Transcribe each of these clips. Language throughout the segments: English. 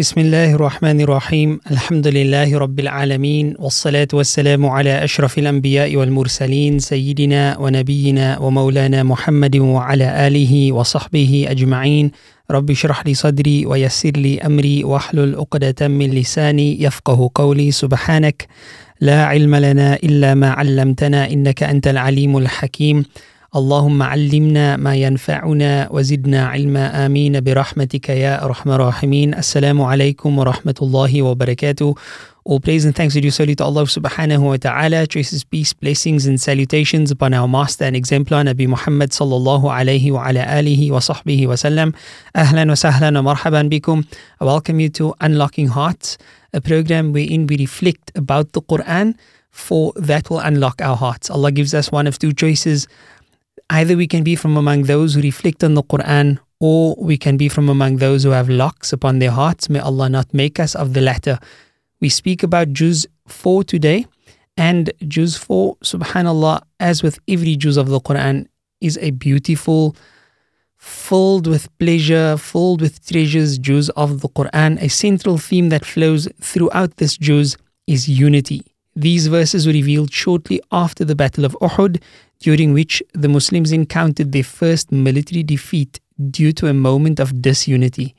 بسم الله الرحمن الرحيم الحمد لله رب العالمين والصلاة والسلام على أشرف الأنبياء والمرسلين سيدنا ونبينا ومولانا محمد وعلى آله وصحبه أجمعين رب اشرح لي صدري ويسر لي أمري واحلل عقدة من لساني يفقه قولي سبحانك لا علم لنا إلا ما علمتنا إنك أنت العليم الحكيم اللهم علمنا ما ينفعنا وزدنا علما آمين برحمتك يا أرحم الراحمين السلام عليكم ورحمة الله وبركاته All praise and thanks are due solely to Allah subhanahu wa ta'ala. Traces peace, blessings and salutations upon our master and exemplar Nabi Muhammad sallallahu alayhi wa ala alihi wa sahbihi wa sallam. Ahlan wa sahlan wa marhaban bikum. I welcome you to Unlocking Hearts, a program wherein we reflect about the Quran for that will unlock our hearts. Allah gives us one of two choices. Either we can be from among those who reflect on the Quran, or we can be from among those who have locks upon their hearts. May Allah not make us of the latter. We speak about Juz 4 today, and Juz 4, subhanAllah, as with every Juz of the Quran, is a beautiful, filled with pleasure, filled with treasures Juz of the Quran. A central theme that flows throughout this Juz is unity. These verses were revealed shortly after the Battle of Uhud, during which the Muslims encountered their first military defeat due to a moment of disunity.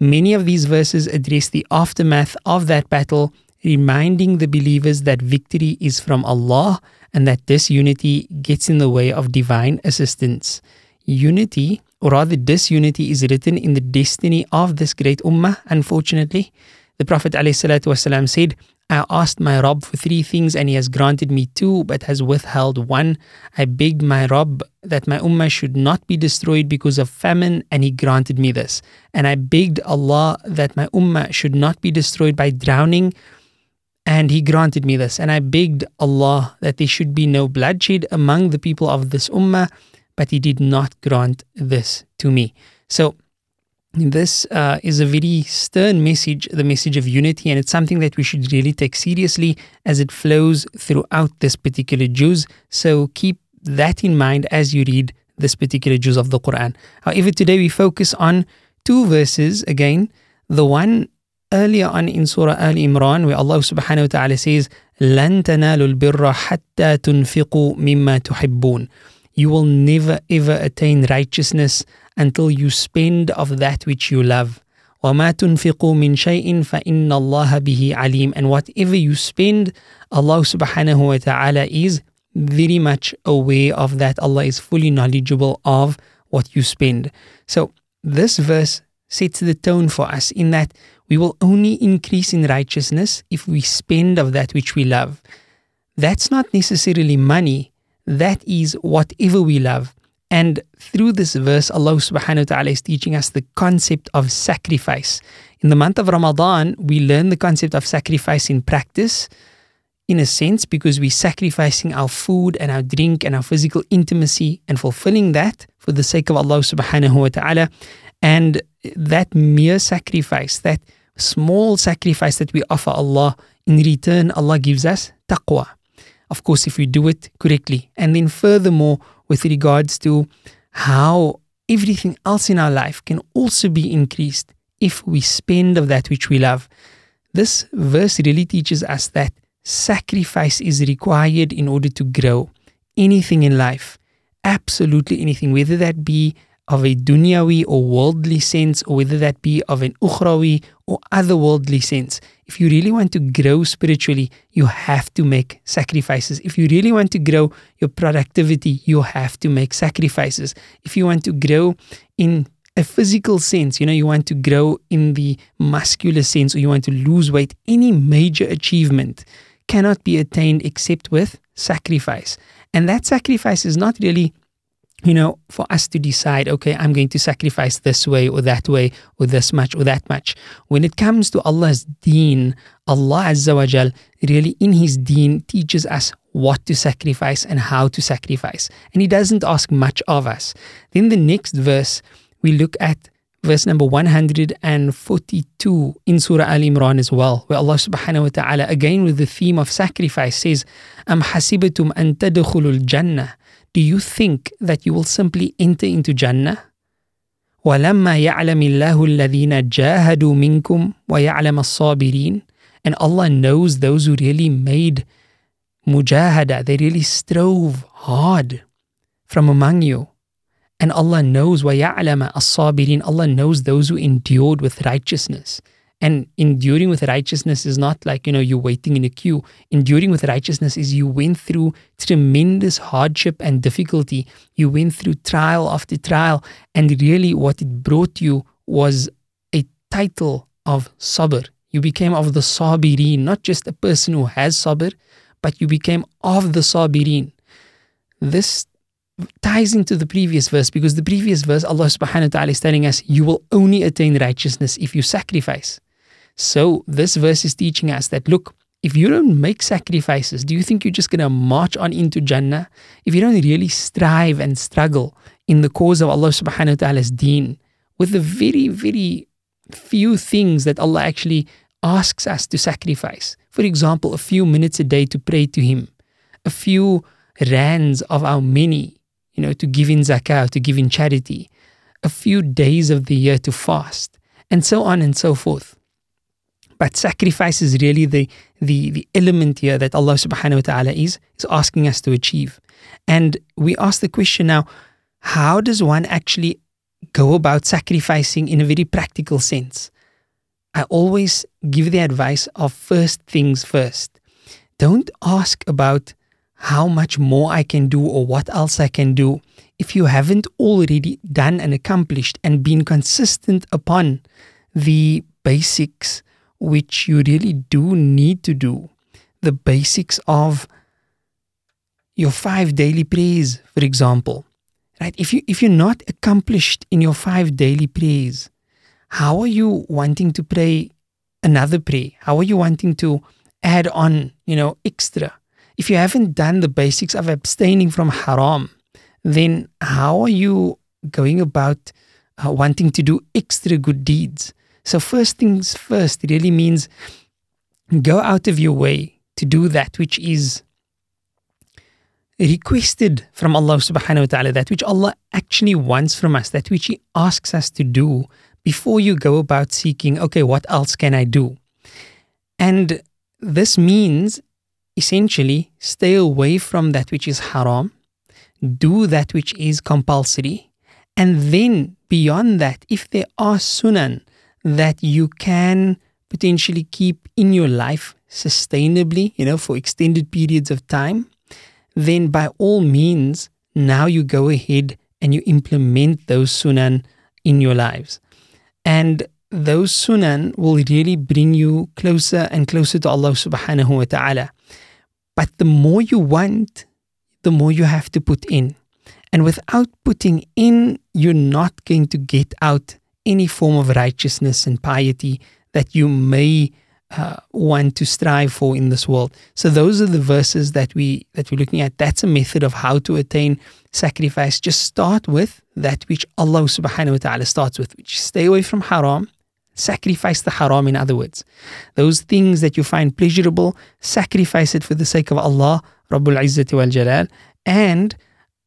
Many of these verses address the aftermath of that battle, reminding the believers that victory is from Allah and that disunity gets in the way of divine assistance. Unity, or rather disunity, is written in the destiny of this great ummah, unfortunately. The Prophet ﷺ said, I asked my Rabb for three things and he has granted me two but has withheld one. I begged my Rabb that my ummah should not be destroyed because of famine and he granted me this. And I begged Allah that my ummah should not be destroyed by drowning and he granted me this. And I begged Allah that there should be no bloodshed among the people of this ummah but he did not grant this to me. So this uh, is a very stern message, the message of unity, and it's something that we should really take seriously as it flows throughout this particular Juz. So keep that in mind as you read this particular Juz of the Quran. However, today we focus on two verses again. The one earlier on in Surah Al Imran, where Allah subhanahu wa ta'ala says, لن تنالوا البر حتى تنفقوا مما تحبون. You will never ever attain righteousness until you spend of that which you love. وَمَا تُنْفِقُوا مِنْ شَيْءٍ فَإِنَّ اللَّهَ بِهِ عَلِيمٌ And whatever you spend, Allah subhanahu wa ta'ala is very much aware of that. Allah is fully knowledgeable of what you spend. So this verse sets the tone for us in that we will only increase in righteousness if we spend of that which we love. That's not necessarily money, that is whatever we love. And through this verse, Allah subhanahu wa ta'ala is teaching us the concept of sacrifice. In the month of Ramadan, we learn the concept of sacrifice in practice, in a sense, because we're sacrificing our food and our drink and our physical intimacy and fulfilling that for the sake of Allah subhanahu wa ta'ala. And that mere sacrifice, that small sacrifice that we offer Allah, in return, Allah gives us taqwa. Of course, if we do it correctly. And then, furthermore, with regards to how everything else in our life can also be increased if we spend of that which we love. This verse really teaches us that sacrifice is required in order to grow. Anything in life, absolutely anything, whether that be of a dunyawi or worldly sense, or whether that be of an ukhrawi or otherworldly sense. If you really want to grow spiritually, you have to make sacrifices. If you really want to grow your productivity, you have to make sacrifices. If you want to grow in a physical sense, you know, you want to grow in the muscular sense, or you want to lose weight, any major achievement cannot be attained except with sacrifice. And that sacrifice is not really you know, for us to decide, okay, I'm going to sacrifice this way or that way or this much or that much. When it comes to Allah's deen, Allah Azza wa Jal really in His deen teaches us what to sacrifice and how to sacrifice. And He doesn't ask much of us. Then the next verse, we look at verse number 142 in Surah Al Imran as well, where Allah subhanahu wa ta'ala, again with the theme of sacrifice, says, Am hasibatum an tadkhulul jannah do you think that you will simply enter into Jannah? وَلَمَّا يَعْلَمِ اللَّهُ الَّذِينَ جَاهَدُوا مِنْكُمْ وَيَعْلَمَ الصَّابِرِينَ And Allah knows those who really made mujahada, they really strove hard from among you. And Allah knows وَيَعْلَمَ الصَّابِرِينَ Allah knows those who endured with righteousness. And enduring with righteousness is not like, you know, you're waiting in a queue. Enduring with righteousness is you went through tremendous hardship and difficulty. You went through trial after trial. And really, what it brought you was a title of sabr. You became of the sabirin, not just a person who has sabr, but you became of the sabirin. This ties into the previous verse because the previous verse, Allah subhanahu wa ta'ala is telling us, you will only attain righteousness if you sacrifice. So this verse is teaching us that look, if you don't make sacrifices, do you think you're just going to march on into Jannah? If you don't really strive and struggle in the cause of Allah subhanahu wa ta'ala's deen, with the very, very few things that Allah actually asks us to sacrifice. For example, a few minutes a day to pray to Him, a few rands of our many, you know, to give in zakah, to give in charity, a few days of the year to fast, and so on and so forth. But sacrifice is really the, the, the element here that Allah subhanahu wa ta'ala is, is asking us to achieve. And we ask the question now, how does one actually go about sacrificing in a very practical sense? I always give the advice of first things first. Don't ask about how much more I can do or what else I can do if you haven't already done and accomplished and been consistent upon the basics which you really do need to do. The basics of your five daily prayers, for example. Right? If you if you're not accomplished in your five daily prayers, how are you wanting to pray another prayer? How are you wanting to add on, you know, extra? If you haven't done the basics of abstaining from haram, then how are you going about uh, wanting to do extra good deeds? So, first things first, it really means go out of your way to do that which is requested from Allah subhanahu wa ta'ala, that which Allah actually wants from us, that which He asks us to do before you go about seeking, okay, what else can I do? And this means essentially stay away from that which is haram, do that which is compulsory, and then beyond that, if there are sunan, that you can potentially keep in your life sustainably, you know, for extended periods of time, then by all means, now you go ahead and you implement those sunan in your lives. And those sunan will really bring you closer and closer to Allah subhanahu wa ta'ala. But the more you want, the more you have to put in. And without putting in, you're not going to get out any form of righteousness and piety that you may uh, want to strive for in this world. So those are the verses that we that we're looking at. That's a method of how to attain sacrifice. Just start with that which Allah subhanahu wa ta'ala starts with, which stay away from haram, sacrifice the haram in other words. Those things that you find pleasurable, sacrifice it for the sake of Allah, Rabbul Izzati wal Jalal, and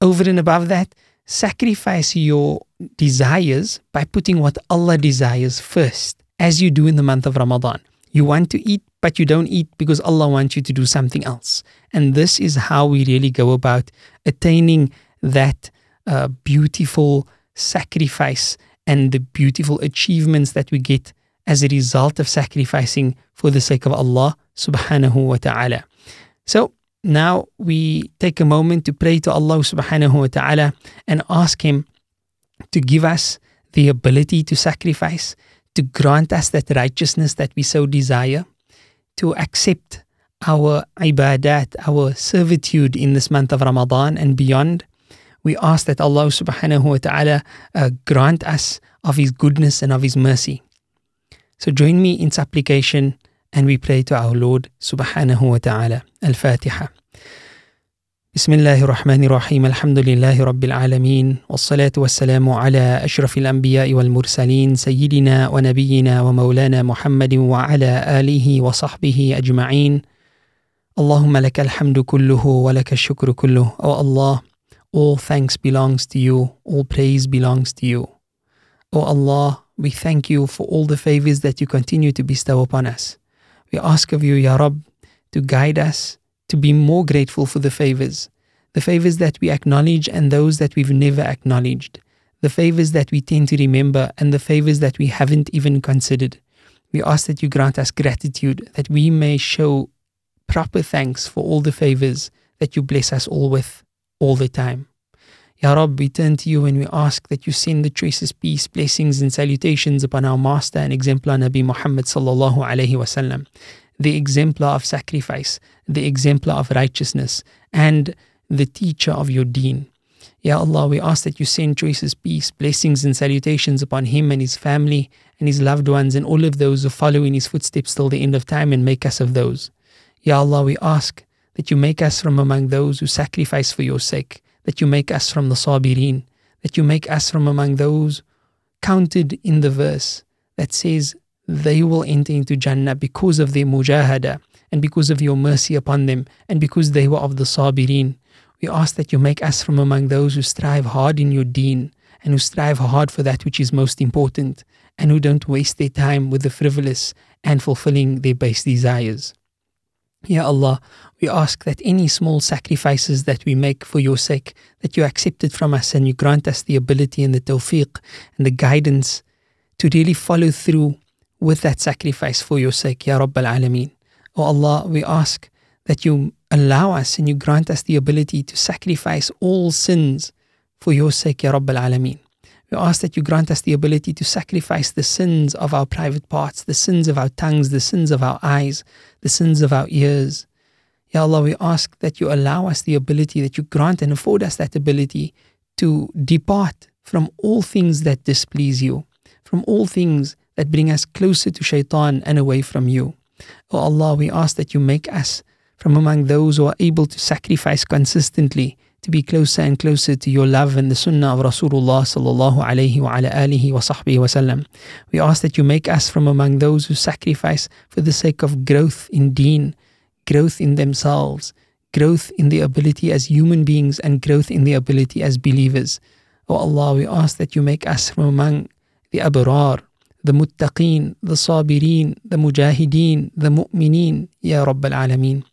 over and above that, sacrifice your desires by putting what Allah desires first, as you do in the month of Ramadan. You want to eat, but you don't eat because Allah wants you to do something else. And this is how we really go about attaining that uh, beautiful sacrifice and the beautiful achievements that we get as a result of sacrificing for the sake of Allah subhanahu wa ta'ala. So now we take a moment to pray to Allah subhanahu wa ta'ala and ask Him to give us the ability to sacrifice, to grant us that righteousness that we so desire, to accept our ibadat, our servitude in this month of Ramadan and beyond. We ask that Allah subhanahu wa ta'ala uh, grant us of His goodness and of His mercy. So join me in supplication and we pray to our Lord subhanahu wa ta'ala. Al-Fatiha. بسم الله الرحمن الرحيم الحمد لله رب العالمين والصلاة والسلام على أشرف الأنبياء والمرسلين سيدنا ونبينا ومولانا محمد وعلى آله وصحبه أجمعين اللهم لك الحمد كله ولك الشكر كله O Allah, all thanks belongs to you, all praise belongs to you. O Allah, we thank you for all the favors that you continue to bestow upon us. We ask of you, Ya Rab, to guide us to be more grateful for the favors, the favors that we acknowledge and those that we've never acknowledged, the favors that we tend to remember and the favors that we haven't even considered. We ask that you grant us gratitude, that we may show proper thanks for all the favors that you bless us all with all the time. Ya Rab, we turn to you and we ask that you send the choicest peace, blessings, and salutations upon our Master and exemplar Nabi Muhammad sallallahu alaihi wasallam, the exemplar of sacrifice, the exemplar of righteousness, and the teacher of your deen. Ya Allah, we ask that you send choicest peace, blessings, and salutations upon him and his family and his loved ones and all of those who follow in his footsteps till the end of time and make us of those. Ya Allah, we ask that you make us from among those who sacrifice for your sake that you make us from the Sabirin, that you make us from among those counted in the verse that says they will enter into Jannah because of their mujahada and because of your mercy upon them and because they were of the Sabirin. We ask that you make us from among those who strive hard in your deen and who strive hard for that which is most important and who don't waste their time with the frivolous and fulfilling their base desires. Ya Allah, we ask that any small sacrifices that we make for your sake, that you accept it from us and you grant us the ability and the tawfiq and the guidance to really follow through with that sacrifice for your sake, Ya Rabbal Alameen. O Allah, we ask that you allow us and you grant us the ability to sacrifice all sins for your sake, Ya Rabbal Alameen. We ask that you grant us the ability to sacrifice the sins of our private parts, the sins of our tongues, the sins of our eyes, the sins of our ears. Ya Allah, we ask that you allow us the ability, that you grant and afford us that ability to depart from all things that displease you, from all things that bring us closer to shaitan and away from you. O Allah, we ask that you make us from among those who are able to sacrifice consistently to be closer and closer to your love and the sunnah of Rasulullah sallallahu alayhi wa ala alihi wa sahbihi wa sallam. We ask that you make us from among those who sacrifice for the sake of growth in deen, growth in themselves, growth in the ability as human beings and growth in the ability as believers. O oh Allah, we ask that you make us from among the abrar, the muttaqeen, the sabirin, the mujahideen, the mu'mineen, Ya Rabbal Alameen.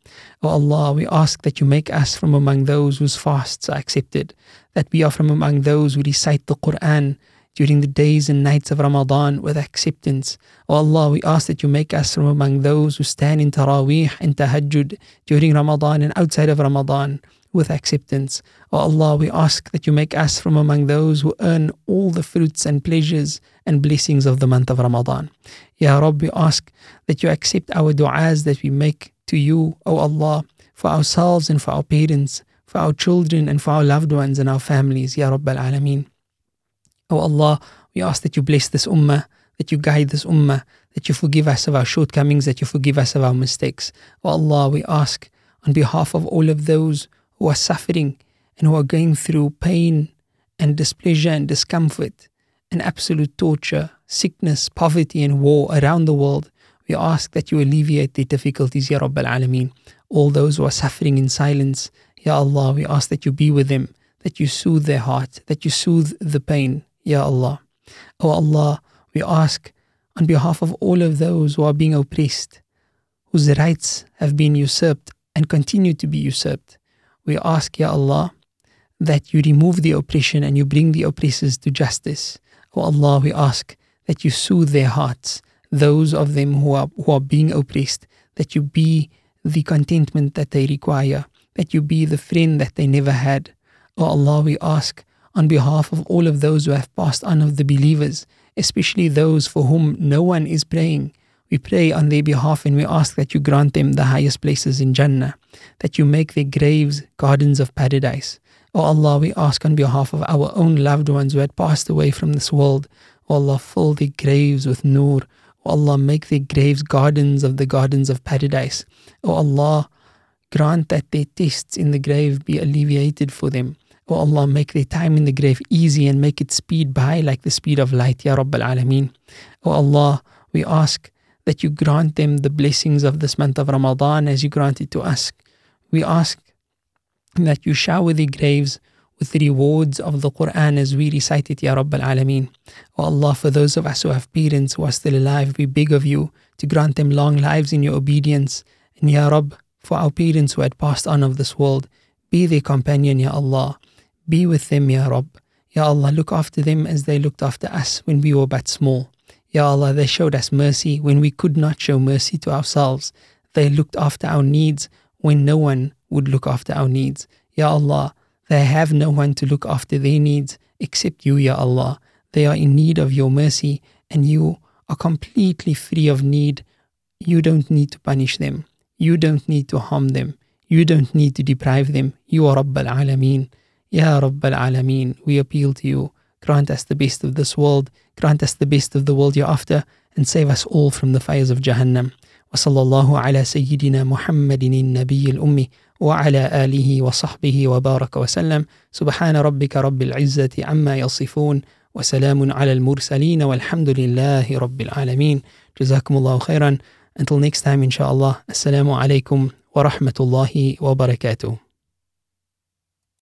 O Allah, we ask that you make us from among those whose fasts are accepted, that we are from among those who recite the Quran during the days and nights of Ramadan with acceptance. O Allah, we ask that you make us from among those who stand in Taraweeh and Tahajjud during Ramadan and outside of Ramadan with acceptance. O Allah, we ask that you make us from among those who earn all the fruits and pleasures and blessings of the month of Ramadan. Ya Rabb, we ask that you accept our du'as that we make to you, O Allah, for ourselves and for our parents, for our children and for our loved ones and our families, Ya Rabbal Alameen. O Allah, we ask that you bless this ummah, that you guide this ummah, that you forgive us of our shortcomings, that you forgive us of our mistakes. O Allah, we ask on behalf of all of those who are suffering and who are going through pain and displeasure and discomfort and absolute torture, sickness, poverty, and war around the world, we ask that you alleviate the difficulties, Ya Rabbal Alameen. All those who are suffering in silence, Ya Allah, we ask that you be with them, that you soothe their heart, that you soothe the pain, Ya Allah. O oh Allah, we ask on behalf of all of those who are being oppressed, whose rights have been usurped and continue to be usurped, we ask, Ya Allah, that you remove the oppression and you bring the oppressors to justice. O Allah, we ask that you soothe their hearts those of them who are, who are being oppressed, that you be the contentment that they require, that you be the friend that they never had. O Allah, we ask on behalf of all of those who have passed on of the believers, especially those for whom no one is praying. We pray on their behalf and we ask that you grant them the highest places in Jannah, that you make their graves gardens of paradise. O oh Allah, we ask on behalf of our own loved ones who had passed away from this world, O oh Allah, fill their graves with nur, O Allah, make their graves gardens of the gardens of paradise. O Allah, grant that their tests in the grave be alleviated for them. O Allah, make their time in the grave easy and make it speed by like the speed of light, Ya Rabbal Alameen. O Allah, we ask that you grant them the blessings of this month of Ramadan as you granted to us. We ask that you shower their graves with the rewards of the Quran as we recite it, Ya Rabbal Alameen. O Allah, for those of us who have parents who are still alive, we beg of you to grant them long lives in your obedience. And Ya Rabb, for our parents who had passed on of this world, be their companion, Ya Allah. Be with them, Ya Rabb. Ya Allah, look after them as they looked after us when we were but small. Ya Allah, they showed us mercy when we could not show mercy to ourselves. They looked after our needs when no one would look after our needs. Ya Allah, they have no one to look after their needs except you, Ya Allah. They are in need of your mercy and you are completely free of need. You don't need to punish them. You don't need to harm them. You don't need to deprive them. You are Rabb al-Alameen. Ya Rabb al-Alameen, we appeal to you. Grant us the best of this world. Grant us the best of the world you're after and save us all from the fires of Jahannam. وصلى الله على سيدنا محمد النبي الأمي وعلى آله وصحبه وبارك وسلم سبحان ربك رب العزة عما يصفون وسلام على المرسلين والحمد لله رب العالمين جزاكم الله خيرا Until next time inshallah Assalamu alaikum wa rahmatullahi wa barakatuh